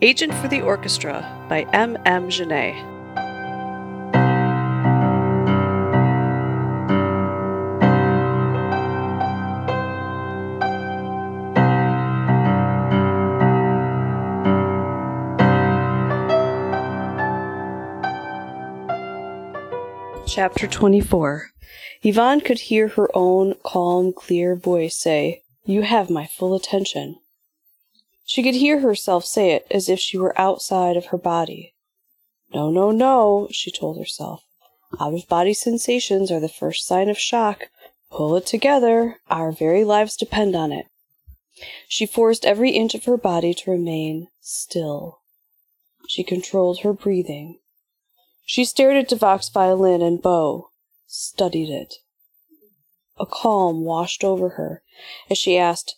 Agent for the Orchestra by M. M. Genet. Chapter 24 Yvonne could hear her own calm, clear voice say, You have my full attention. She could hear herself say it as if she were outside of her body. No, no, no, she told herself. Out of body sensations are the first sign of shock. Pull it together. Our very lives depend on it. She forced every inch of her body to remain still. She controlled her breathing. She stared at D'Vok's violin and bow, studied it. A calm washed over her as she asked,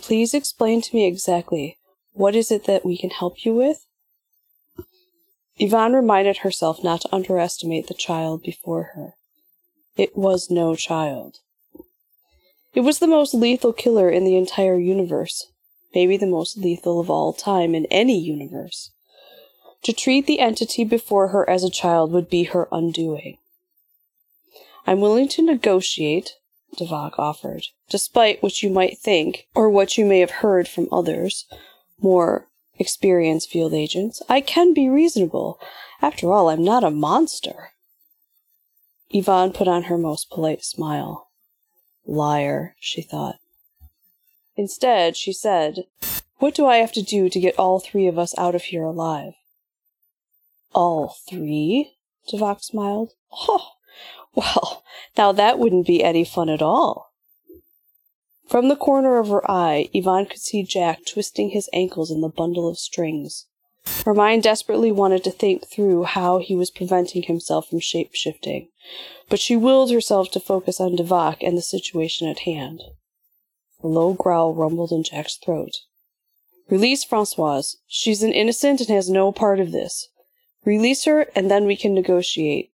Please explain to me exactly what is it that we can help you with? Yvonne reminded herself not to underestimate the child before her. It was no child. It was the most lethal killer in the entire universe, maybe the most lethal of all time in any universe. To treat the entity before her as a child would be her undoing. I'm willing to negotiate, D'Vok offered, despite what you might think, or what you may have heard from others, more experienced field agents. I can be reasonable. After all, I'm not a monster. Yvonne put on her most polite smile. Liar, she thought. Instead, she said, What do I have to do to get all three of us out of here alive? All three? D'Vok smiled. Oh, well, now that wouldn't be any fun at all. From the corner of her eye, Yvonne could see Jack twisting his ankles in the bundle of strings. Her mind desperately wanted to think through how he was preventing himself from shape shifting, but she willed herself to focus on D'Vok and the situation at hand. A low growl rumbled in Jack's throat. Release Francoise. She's an innocent and has no part of this. Release her, and then we can negotiate.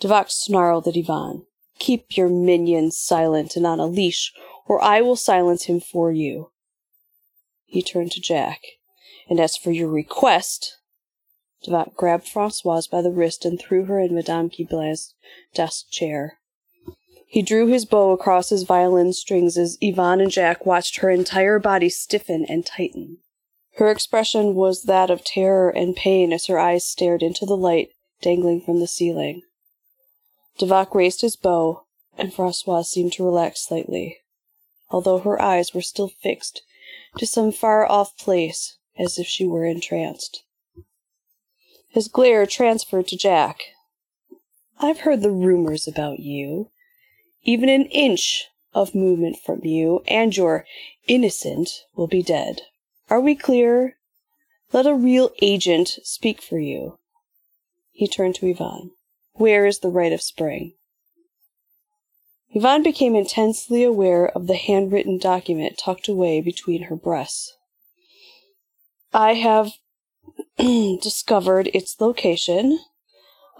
D'Vok snarled at Yvonne. Keep your minion silent and on a leash, or I will silence him for you. He turned to Jack. And as for your request, D'Vok grabbed Francoise by the wrist and threw her in Madame Gibel's desk chair. He drew his bow across his violin strings as Yvonne and Jack watched her entire body stiffen and tighten. Her expression was that of terror and pain as her eyes stared into the light dangling from the ceiling. D'Vok raised his bow, and Francoise seemed to relax slightly, although her eyes were still fixed to some far off place as if she were entranced. His glare transferred to Jack. I've heard the rumors about you. Even an inch of movement from you and your innocent will be dead. Are we clear? Let a real agent speak for you. He turned to Yvonne. Where is the rite of spring? Yvonne became intensely aware of the handwritten document tucked away between her breasts. I have discovered its location.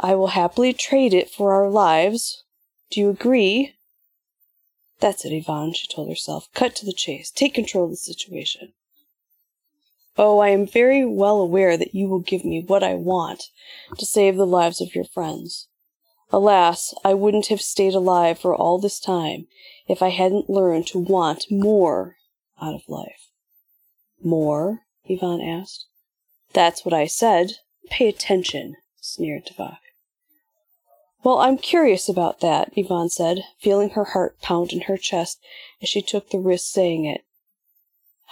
I will happily trade it for our lives. Do you agree? That's it, Yvonne, she told herself. Cut to the chase. Take control of the situation. Oh, I am very well aware that you will give me what I want to save the lives of your friends. Alas, I wouldn't have stayed alive for all this time if I hadn't learned to want more out of life. More? Yvonne asked. That's what I said. Pay attention, sneered D'Vok. Well, I'm curious about that, Yvonne said, feeling her heart pound in her chest as she took the risk saying it.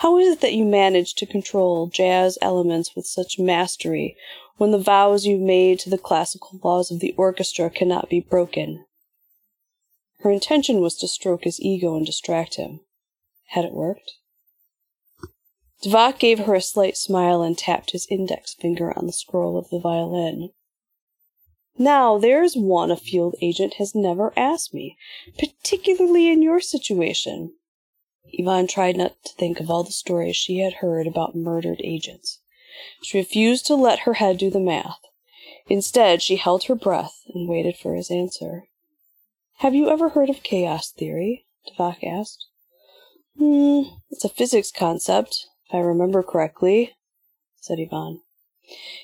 How is it that you manage to control jazz elements with such mastery when the vows you've made to the classical laws of the orchestra cannot be broken? Her intention was to stroke his ego and distract him. Had it worked? D'Vok gave her a slight smile and tapped his index finger on the scroll of the violin. Now, there's one a field agent has never asked me, particularly in your situation. Yvonne tried not to think of all the stories she had heard about murdered agents. She refused to let her head do the math. Instead, she held her breath and waited for his answer. Have you ever heard of chaos theory? D'Vok asked. Hmm, it's a physics concept. If I remember correctly, said Yvonne.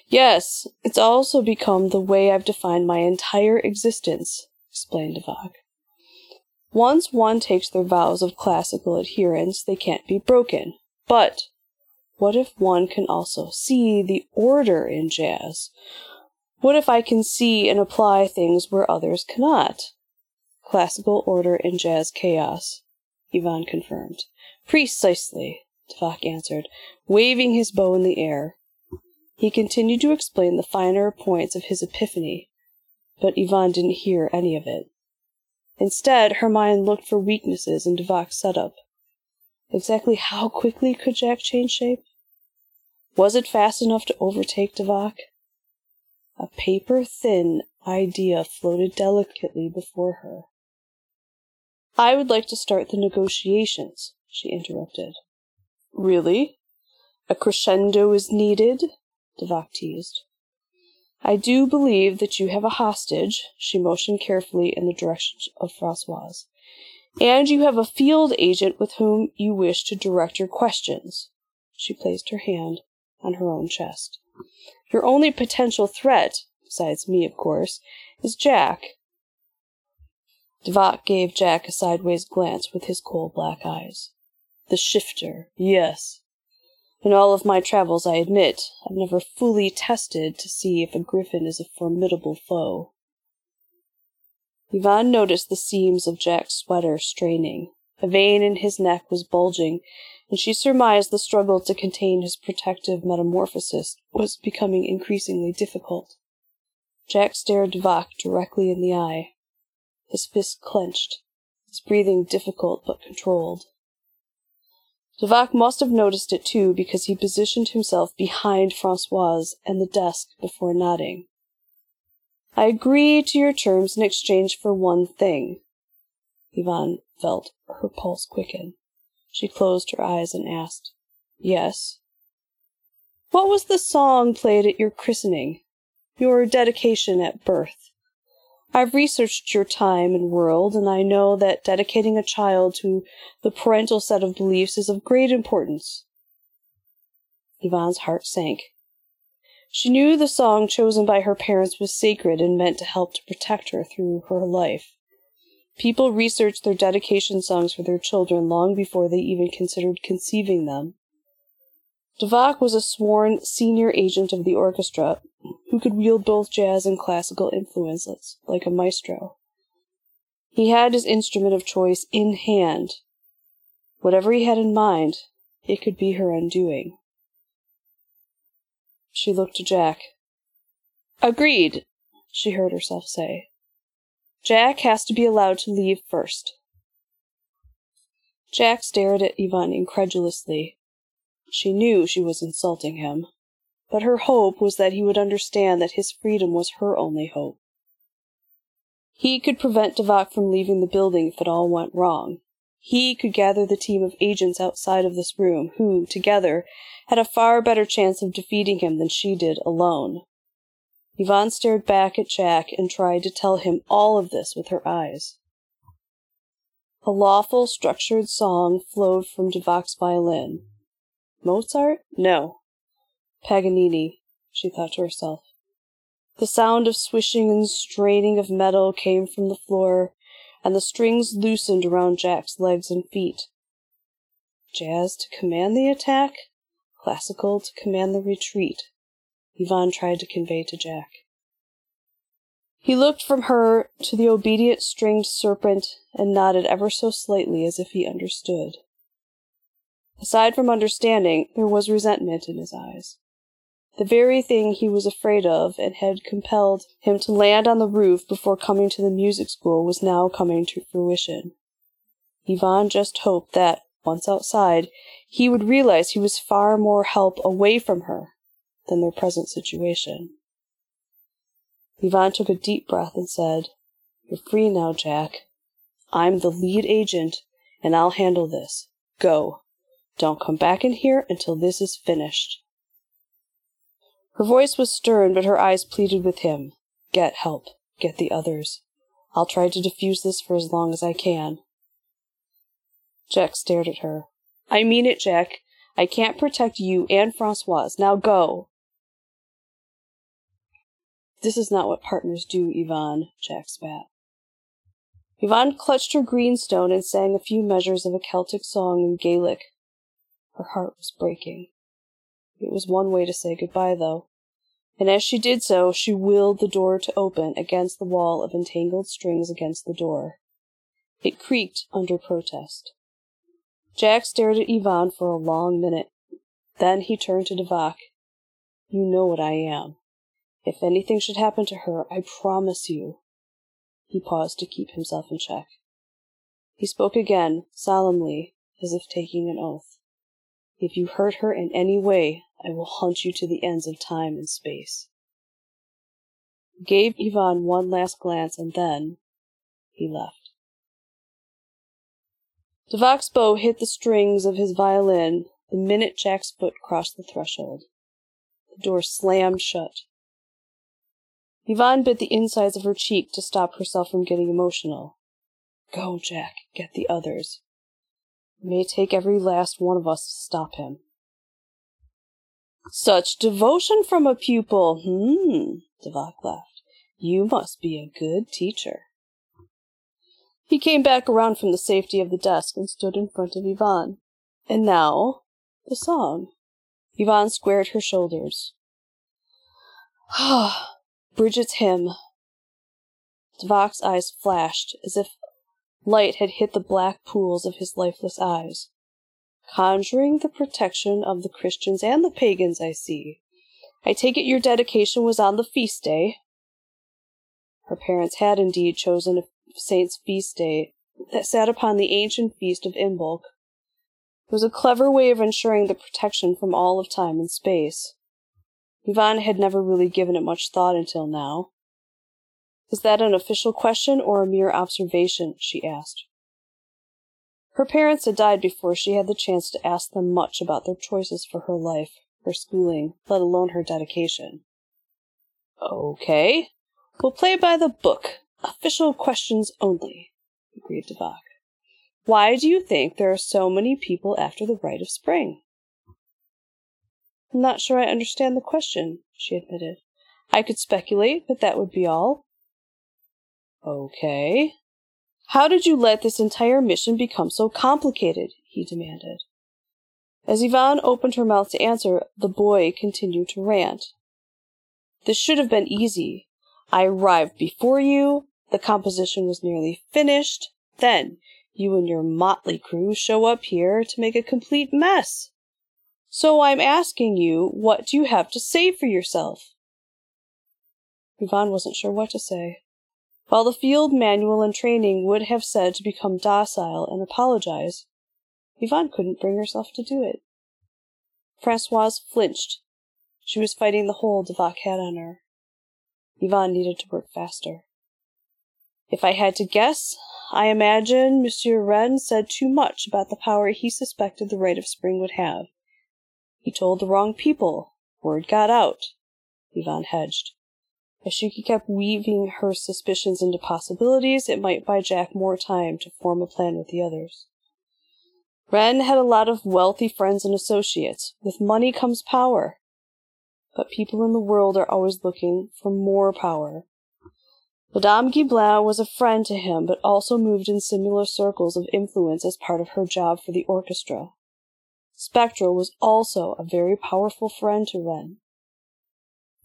Yes, it's also become the way I've defined my entire existence, explained D'Vok. Once one takes their vows of classical adherence, they can't be broken. But what if one can also see the order in jazz? What if I can see and apply things where others cannot? Classical order in jazz chaos, Yvonne confirmed. Precisely, D'Vok answered, waving his bow in the air. He continued to explain the finer points of his epiphany, but Yvonne didn't hear any of it. Instead, her mind looked for weaknesses in D'Vok's setup. Exactly how quickly could Jack change shape? Was it fast enough to overtake D'Vok? A paper thin idea floated delicately before her. I would like to start the negotiations, she interrupted. Really? A crescendo is needed? D'Vok teased. I do believe that you have a hostage, she motioned carefully in the direction of Francoise, and you have a field agent with whom you wish to direct your questions. She placed her hand on her own chest. Your only potential threat, besides me, of course, is Jack. D'Vok gave Jack a sideways glance with his coal black eyes. The shifter, yes. In all of my travels, I admit, I've never fully tested to see if a griffin is a formidable foe. Yvonne noticed the seams of Jack's sweater straining. A vein in his neck was bulging, and she surmised the struggle to contain his protective metamorphosis was becoming increasingly difficult. Jack stared D'Vok directly in the eye. His fist clenched, his breathing difficult but controlled. D'Vok must have noticed it too, because he positioned himself behind Francoise and the desk before nodding. I agree to your terms in exchange for one thing. Yvonne felt her pulse quicken. She closed her eyes and asked, Yes. What was the song played at your christening? Your dedication at birth? I've researched your time and world, and I know that dedicating a child to the parental set of beliefs is of great importance. Yvonne's heart sank. She knew the song chosen by her parents was sacred and meant to help to protect her through her life. People researched their dedication songs for their children long before they even considered conceiving them. D'Vok was a sworn senior agent of the orchestra who could wield both jazz and classical influences like a maestro. He had his instrument of choice in hand. Whatever he had in mind, it could be her undoing. She looked to Jack. Agreed, she heard herself say. Jack has to be allowed to leave first. Jack stared at Yvonne incredulously. She knew she was insulting him, but her hope was that he would understand that his freedom was her only hope. He could prevent D'Vok from leaving the building if it all went wrong. He could gather the team of agents outside of this room who, together, had a far better chance of defeating him than she did alone. Yvonne stared back at Jack and tried to tell him all of this with her eyes. A lawful, structured song flowed from D'Vok's violin. Mozart? No. Paganini, she thought to herself. The sound of swishing and straining of metal came from the floor, and the strings loosened around Jack's legs and feet. Jazz to command the attack, classical to command the retreat, Yvonne tried to convey to Jack. He looked from her to the obedient stringed serpent and nodded ever so slightly as if he understood. Aside from understanding, there was resentment in his eyes. The very thing he was afraid of and had compelled him to land on the roof before coming to the music school was now coming to fruition. Yvonne just hoped that, once outside, he would realize he was far more help away from her than their present situation. Yvonne took a deep breath and said, You're free now, Jack. I'm the lead agent, and I'll handle this. Go. Don't come back in here until this is finished. Her voice was stern, but her eyes pleaded with him. Get help. Get the others. I'll try to defuse this for as long as I can. Jack stared at her. I mean it, Jack. I can't protect you and Francoise. Now go. This is not what partners do, Yvonne, Jack spat. Yvonne clutched her greenstone and sang a few measures of a Celtic song in Gaelic. Her heart was breaking. It was one way to say goodbye, though, and as she did so, she willed the door to open against the wall of entangled strings against the door. It creaked under protest. Jack stared at Yvonne for a long minute. Then he turned to D'Vok. You know what I am. If anything should happen to her, I promise you. He paused to keep himself in check. He spoke again, solemnly, as if taking an oath. If you hurt her in any way, I will hunt you to the ends of time and space. He gave Yvonne one last glance and then he left. D'Vok's bow hit the strings of his violin the minute Jack's foot crossed the threshold. The door slammed shut. Yvonne bit the insides of her cheek to stop herself from getting emotional. Go, Jack, get the others. May take every last one of us to stop him. Such devotion from a pupil. Hmm, D'Vok laughed. You must be a good teacher. He came back around from the safety of the desk and stood in front of Yvonne. And now, the song. Yvonne squared her shoulders. Ah, Bridget's hymn. D'Vok's eyes flashed as if light had hit the black pools of his lifeless eyes. Conjuring the protection of the Christians and the pagans, I see. I take it your dedication was on the feast day. Her parents had indeed chosen a saint's feast day that sat upon the ancient feast of Imbolc. It was a clever way of ensuring the protection from all of time and space. Yvonne had never really given it much thought until now. Is that an official question or a mere observation? she asked. Her parents had died before she had the chance to ask them much about their choices for her life, her schooling, let alone her dedication. Okay, we'll play by the book. Official questions only, agreed D'Vok. Why do you think there are so many people after the rite of spring? I'm not sure I understand the question, she admitted. I could speculate, but that would be all. Okay. How did you let this entire mission become so complicated? he demanded. As Yvonne opened her mouth to answer, the boy continued to rant. This should have been easy. I arrived before you. The composition was nearly finished. Then, you and your motley crew show up here to make a complete mess. So I'm asking you, what do you have to say for yourself? Yvonne wasn't sure what to say. While the field manual and training would have said to become docile and apologize, Yvonne couldn't bring herself to do it. Francoise flinched. She was fighting the hold D'Vok had on her. Yvonne needed to work faster. If I had to guess, I imagine Monsieur Wren said too much about the power he suspected the Rite of Spring would have. He told the wrong people. Word got out. Yvonne hedged. If she kept weaving her suspicions into possibilities, it might buy Jack more time to form a plan with the others. Wren had a lot of wealthy friends and associates. With money comes power. But people in the world are always looking for more power. Madame Gibelin was a friend to him, but also moved in similar circles of influence as part of her job for the orchestra. Spectral was also a very powerful friend to Wren.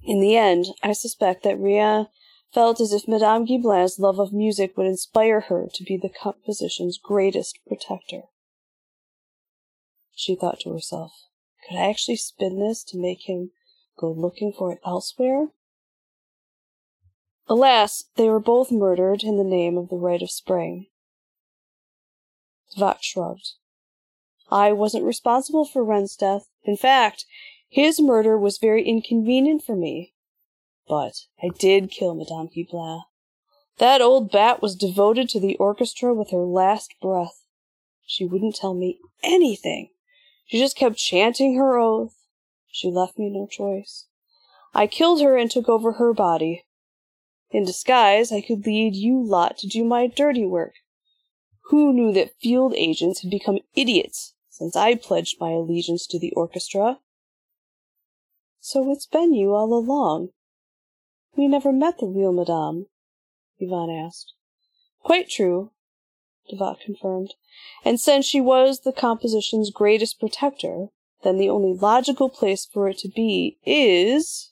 In the end, I suspect that Wren felt as if Madame Gibelin's love of music would inspire her to be the composition's greatest protector. She thought to herself, could I actually spin this to make him go looking for it elsewhere? Alas, they were both murdered in the name of the rite of spring. D'Vok shrugged. I wasn't responsible for Wren's death. In fact, his murder was very inconvenient for me. But I did kill Madame Gibelin. That old bat was devoted to the orchestra with her last breath. She wouldn't tell me anything. She just kept chanting her oath. She left me no choice. I killed her and took over her body. In disguise, I could lead you lot to do my dirty work. Who knew that field agents had become idiots since I pledged my allegiance to the orchestra. So it's been you all along. We never met the real Madame, Yvonne asked. Quite true, D'Vok confirmed. And since she was the composition's greatest protector, then the only logical place for it to be is.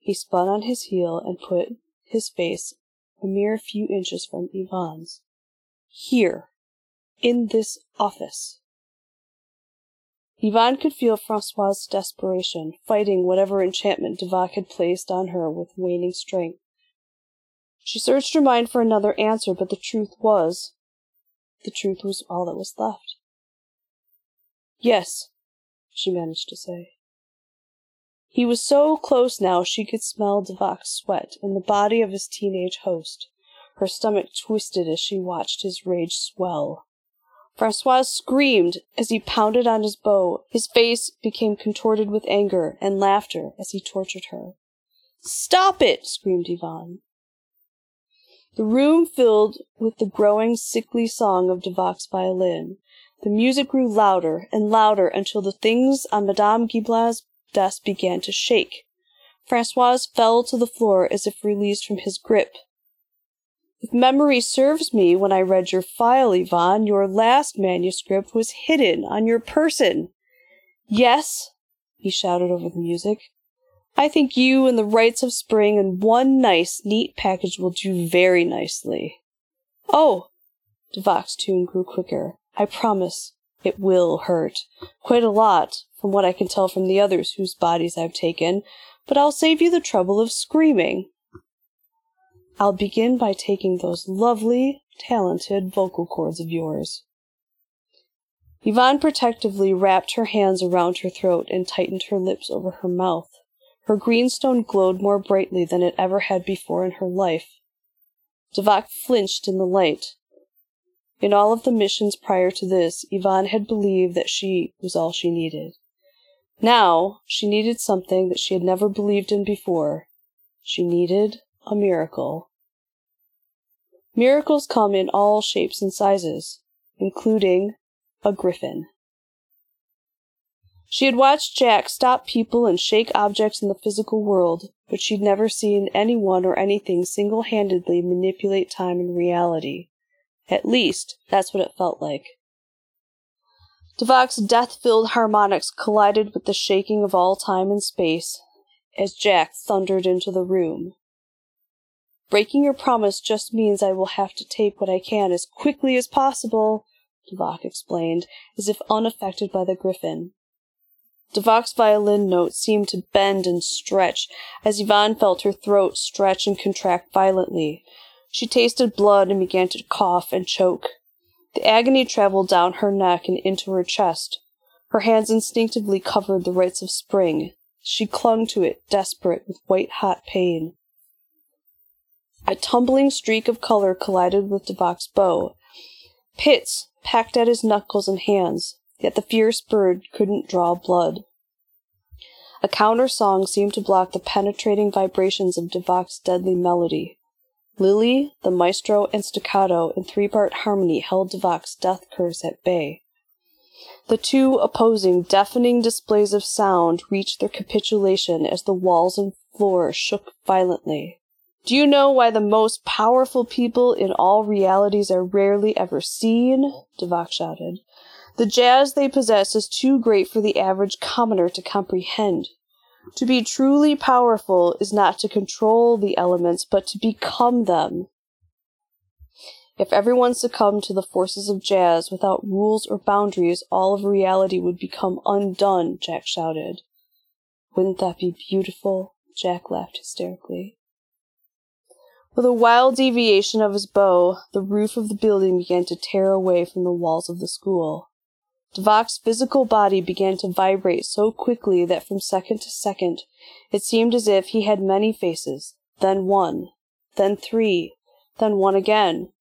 He spun on his heel and put his face a mere few inches from Yvonne's. Here, in this office. Yvonne could feel Francoise's desperation, fighting whatever enchantment D'Vok had placed on her with waning strength. She searched her mind for another answer, but the truth was the truth was all that was left. Yes, she managed to say. He was so close now she could smell D'Vok's sweat in the body of his teenage host. Her stomach twisted as she watched his rage swell. Francoise screamed as he pounded on his bow. His face became contorted with anger and laughter as he tortured her. Stop it! screamed Yvonne. The room filled with the growing sickly song of D'Vok's violin. The music grew louder and louder until the things on Madame Gibelins' desk began to shake. Francoise fell to the floor as if released from his grip. If memory serves me, when I read your file, Yvonne, your last manuscript was hidden on your person. Yes, he shouted over the music. I think you and the rites of spring and one nice, neat package will do very nicely. Oh, D'Vok's tune grew quicker. I promise it will hurt. Quite a lot, from what I can tell from the others whose bodies I've taken, but I'll save you the trouble of screaming. I'll begin by taking those lovely, talented vocal cords of yours. Yvonne protectively wrapped her hands around her throat and tightened her lips over her mouth. Her greenstone glowed more brightly than it ever had before in her life. D'Vok flinched in the light. In all of the missions prior to this, Yvonne had believed that she was all she needed. Now, she needed something that she had never believed in before. She needed a miracle. Miracles come in all shapes and sizes, including a griffin. She had watched Jack stop people and shake objects in the physical world, but she'd never seen anyone or anything single handedly manipulate time and reality. At least, that's what it felt like. D'Vok's death filled harmonics collided with the shaking of all time and space as Jack thundered into the room. Breaking your promise just means I will have to take what I can as quickly as possible, D'Vok explained, as if unaffected by the griffin. D'Vok's violin notes seemed to bend and stretch as Yvonne felt her throat stretch and contract violently. She tasted blood and began to cough and choke. The agony traveled down her neck and into her chest. Her hands instinctively covered the rites of spring. She clung to it, desperate with white hot pain. A tumbling streak of color collided with D'Vok's bow. Pits pecked at his knuckles and hands, yet the fierce bird couldn't draw blood. A counter song seemed to block the penetrating vibrations of D'Vok's deadly melody. Lily, the maestro, and staccato in three-part harmony held D'Vok's death curse at bay. The two opposing, deafening displays of sound reached their capitulation as the walls and floor shook violently. Do you know why the most powerful people in all realities are rarely ever seen? D'Vok shouted. The jazz they possess is too great for the average commoner to comprehend. To be truly powerful is not to control the elements, but to become them. If everyone succumbed to the forces of jazz without rules or boundaries, all of reality would become undone, Jack shouted. Wouldn't that be beautiful? Jack laughed hysterically. With a wild deviation of his bow, the roof of the building began to tear away from the walls of the school. D'Vok's physical body began to vibrate so quickly that from second to second it seemed as if he had many faces, then one, then three, then one again.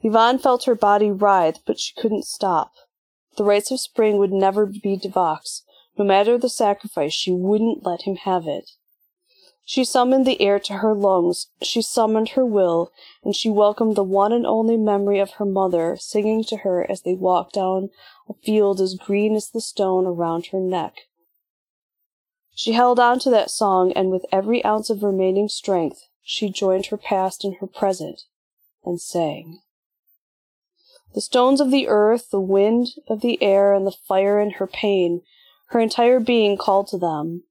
Yvonne felt her body writhe, but she couldn't stop. The rites of spring would never be D'Vok's. No matter the sacrifice, she wouldn't let him have it. She summoned the air to her lungs, she summoned her will, and she welcomed the one and only memory of her mother singing to her as they walked down a field as green as the stone around her neck. She held on to that song, and with every ounce of remaining strength, she joined her past and her present, and sang. The stones of the earth, the wind of the air, and the fire in her pain, her entire being called to them.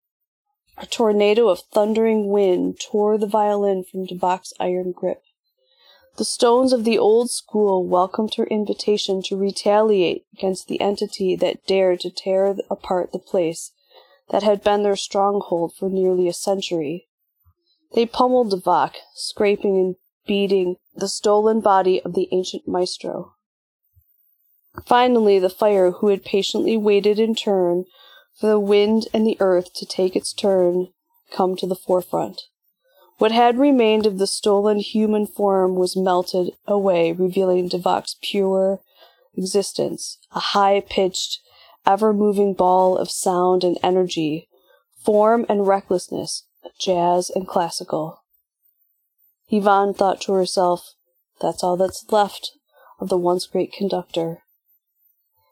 A tornado of thundering wind tore the violin from D'Vok's iron grip. The stones of the old school welcomed her invitation to retaliate against the entity that dared to tear apart the place that had been their stronghold for nearly a century. They pummeled D'Vok, scraping and beating the stolen body of the ancient maestro. Finally, the fire, who had patiently waited in turn for the wind and the earth to take its turn, come to the forefront. What had remained of the stolen human form was melted away, revealing D'Vok's pure existence, a high pitched, ever moving ball of sound and energy, form and recklessness, jazz and classical. Yvonne thought to herself, that's all that's left of the once great conductor.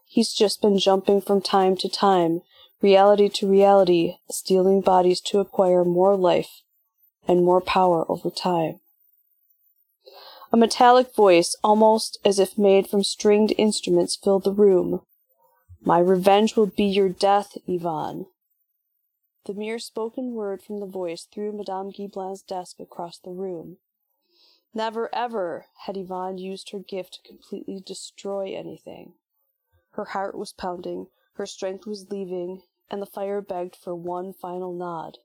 He's just been jumping from time to time, reality to reality, stealing bodies to acquire more life and more power over time. A metallic voice, almost as if made from stringed instruments, filled the room. My revenge will be your death, Yvonne. The mere spoken word from the voice threw Madame Gibelin's desk across the room. Never ever had Yvonne used her gift to completely destroy anything. Her heart was pounding, her strength was leaving, and the fire begged for one final nod.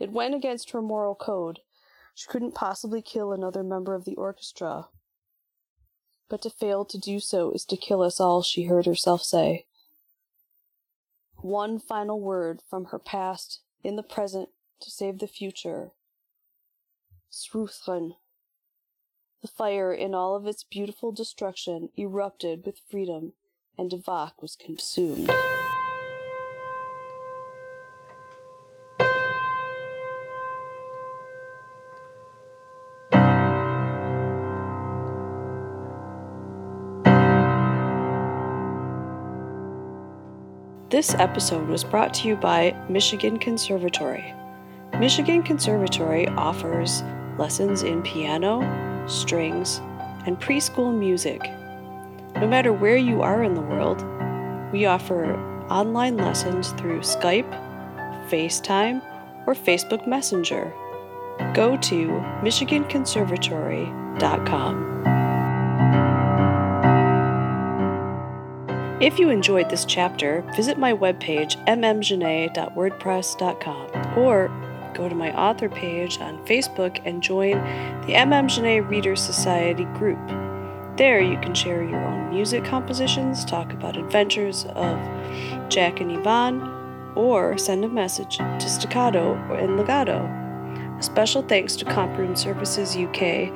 It went against her moral code. She couldn't possibly kill another member of the orchestra. But to fail to do so is to kill us all, she heard herself say. One final word from her past in the present to save the future. Sruthran. The fire, in all of its beautiful destruction, erupted with freedom and D'Vok was consumed. This episode was brought to you by Michigan Conservatory. Michigan Conservatory offers lessons in piano, strings, and preschool music no matter where you are in the world, we offer online lessons through Skype, FaceTime, or Facebook Messenger. Go to MichiganConservatory.com. If you enjoyed this chapter, visit my webpage, mmgenet.wordpress.com, or go to my author page on Facebook and join the MM Genet Reader Society group. There, you can share your own music compositions, talk about adventures of Jack and Yvonne, or send a message to Staccato and Legato. A special thanks to Comp Room Services UK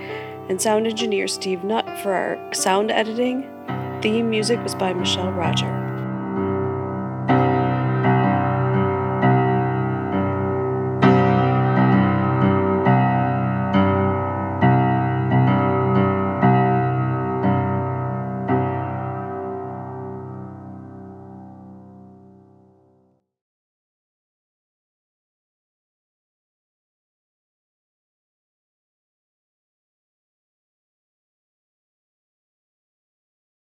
and sound engineer Steve Nutt for our sound editing. Theme music was by Michele Roger.